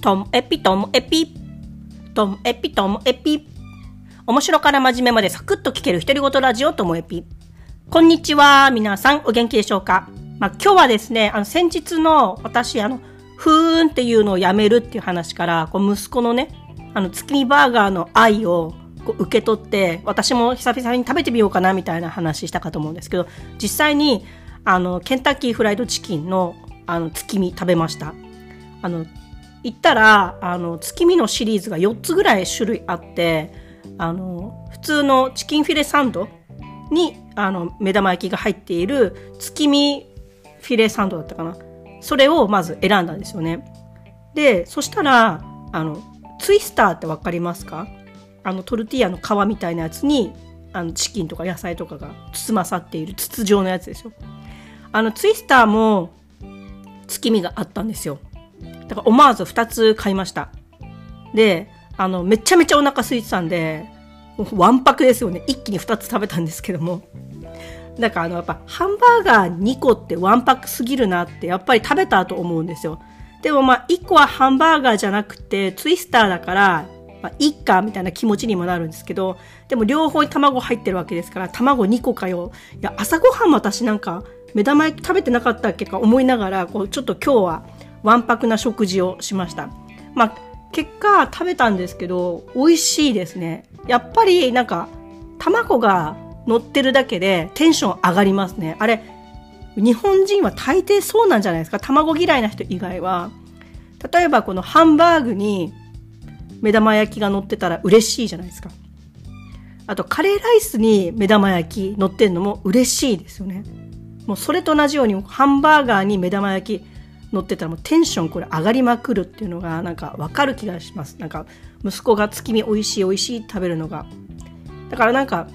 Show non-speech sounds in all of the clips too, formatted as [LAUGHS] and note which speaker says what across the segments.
Speaker 1: ともエピともエピ。ともエピともエピ。面白から真面目までサクッと聞ける独り言ラジオともエピ。こんにちは。皆さんお元気でしょうか？まあ、今日はですね、あの先日の私、あの、ふーんっていうのをやめるっていう話から、こう息子のね、あの、月見バーガーの愛をこう受け取って、私も久々に食べてみようかなみたいな話したかと思うんですけど、実際に、あの、ケンタッキーフライドチキンの、あの、月見食べました。あの、行ったら、あの、月見のシリーズが4つぐらい種類あって、あの、普通のチキンフィレサンドに、あの、目玉焼きが入っている月見フィレサンドだったかな。それをまず選んだんですよね。で、そしたら、あの、ツイスターってわかりますか？あの、トルティーヤの皮みたいなやつに、あの、チキンとか野菜とかが包まさっている筒状のやつですよ。あの、ツイスターも月見があったんですよ。だから思わず2つ買いました。で、あの、めちゃめちゃお腹空いてたんで、わんぱくですよね。一気に2つ食べたんですけども。だからあの、やっぱハンバーガー2個ってわんぱくすぎるなって、やっぱり食べた後思うんですよ。でもまあ、1個はハンバーガーじゃなくて、ツイスターだから、まあ、いっかみたいな気持ちにもなるんですけど、でも両方に卵入ってるわけですから、卵2個かよ。いや、朝ごはんも私なんか、目玉焼き食べてなかったっけか思いながら、こう、ちょっと今日はわんぱくな食事をしました。まあ、結果食べたんですけど、美味しいですね。やっぱりなんか、卵が乗ってるだけでテンション上がりますね。あれ、日本人は大抵そうなんじゃないですか？卵嫌いな人以外は。例えばこのハンバーグに目玉焼きが乗ってたら嬉しいじゃないですか。あとカレーライスに目玉焼き乗ってんのも嬉しいですよね。もうそれと同じようにハンバーガーに目玉焼き乗ってたらもうテンションこれ上がりまくるっていうのがなんかわかる気がします。なんか息子が月見美味しい美味しい食べるのが。だからなんか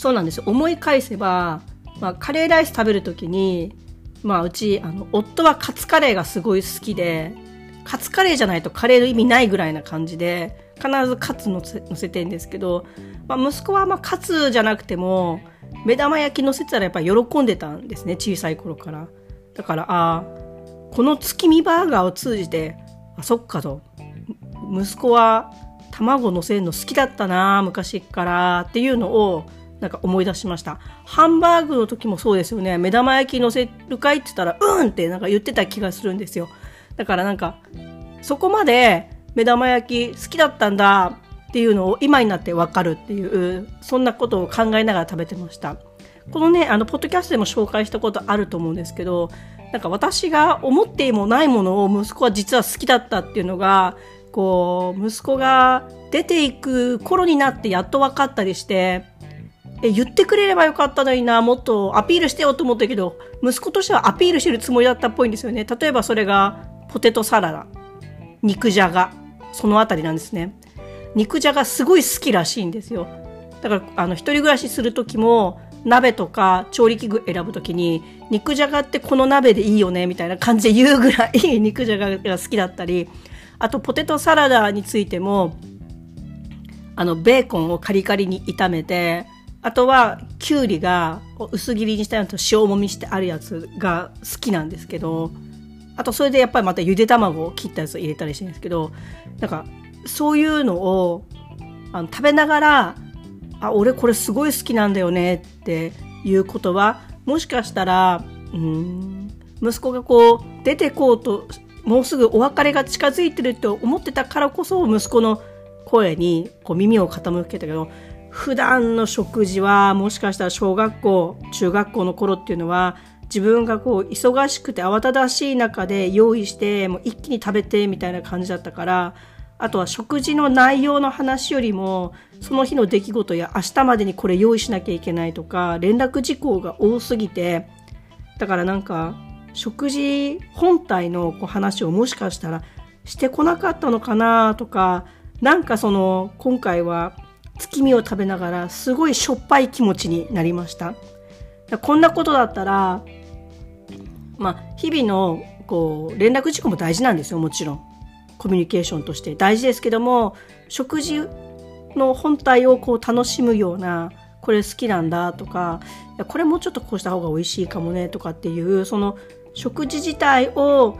Speaker 1: そうなんですよ。思い返せば、まあ、カレーライス食べるときに、まあうち、あの、夫はカツカレーがすごい好きで、カツカレーじゃないとカレーの意味ないぐらいな感じで、必ずカツ乗せ乗せてんですけど、まあ、息子はまあカツじゃなくても、目玉焼き乗せたらやっぱり喜んでたんですね、小さい頃から。だから、ああ、この月見バーガーを通じて、あ、そっかと。息子は卵乗せるの好きだったな、昔からっていうのを、なんか思い出しました。ハンバーグの時もそうですよね。目玉焼き乗せるかいって言ったら、うんってなんか言ってた気がするんですよ。だからなんか、そこまで目玉焼き好きだったんだっていうのを今になってわかるっていう、そんなことを考えながら食べてました。このね、あの、ポッドキャストでも紹介したことあると思うんですけど、なんか私が思ってもないものを息子は実は好きだったっていうのが、こう、息子が出ていく頃になってやっと分かったりして、え、言ってくれればよかったのにな、もっとアピールしてよと思ったけど、息子としてはアピールしてるつもりだったっぽいんですよね。例えばそれが、ポテトサラダ、肉じゃが、そのあたりなんですね。肉じゃがすごい好きらしいんですよ。だから、あの、一人暮らしする時も、鍋とか調理器具選ぶときに、肉じゃがってこの鍋でいいよね、みたいな感じで言うぐらい [LAUGHS] 肉じゃがが好きだったり、あとポテトサラダについても、あの、ベーコンをカリカリに炒めて、あとは、きゅうりが薄切りにしたのと塩もみしてあるやつが好きなんですけど、あとそれでやっぱりまたゆで卵を切ったやつを入れたりしてるんですけど、なんか、そういうのをあの食べながら、あ、俺これすごい好きなんだよねっていうことは、もしかしたら、うん、息子がこう出てこうと、もうすぐお別れが近づいてると思ってたからこそ息子の声にこう耳を傾けたけど、普段の食事はもしかしたら小学校中学校の頃っていうのは自分がこう忙しくて慌ただしい中で用意してもう一気に食べてみたいな感じだったからあとは食事の内容の話よりもその日の出来事や明日までにこれ用意しなきゃいけないとか連絡事項が多すぎてだからなんか食事本体のこう話をもしかしたらしてこなかったのかなとかなんかその今回は月見を食べながらすごいしょっぱい気持ちになりました。こんなことだったら、まあ、日々のこう連絡事項も大事なんですよ、もちろん。コミュニケーションとして大事ですけども、食事の本体をこう楽しむような、これ好きなんだとか、これもうちょっとこうした方が美味しいかもねとかっていう、その食事自体を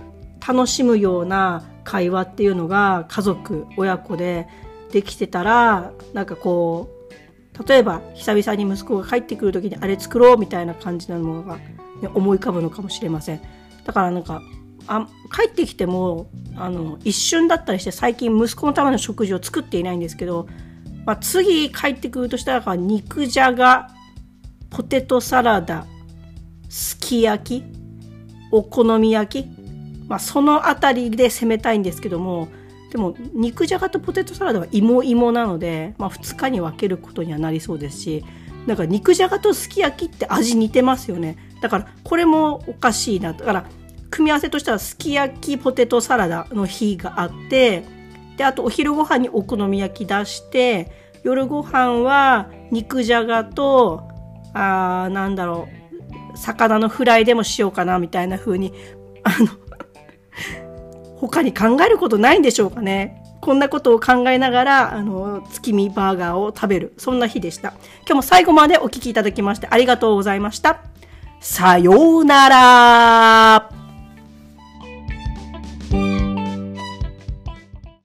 Speaker 1: 楽しむような会話っていうのが家族、親子でできてたら、なんかこう、例えば久々に息子が帰ってくる時にあれ作ろうみたいな感じなものが、ね、思い浮かぶのかもしれません。だからなんか、あ帰ってきてもあの一瞬だったりして最近息子のための食事を作っていないんですけど、まあ、次帰ってくるとしたら肉じゃがポテトサラダすき焼きお好み焼き、まあ、その辺りで攻めたいんですけどもでも肉じゃがとポテトサラダは芋芋なので、まあ、2日に分けることにはなりそうですしなんか肉じゃがとすき焼きって味似てますよね。だからこれもおかしいなだから組み合わせとしてはすき焼きポテトサラダの日があってであとお昼ご飯にお好み焼き出して夜ご飯は肉じゃがとあーなんだろう魚のフライでもしようかなみたいな風にあの他に考えることないんでしょうかねこんなことを考えながら、あの、月見バーガーを食べる。そんな日でした。今日も最後までお聴きいただきましてありがとうございました。さようなら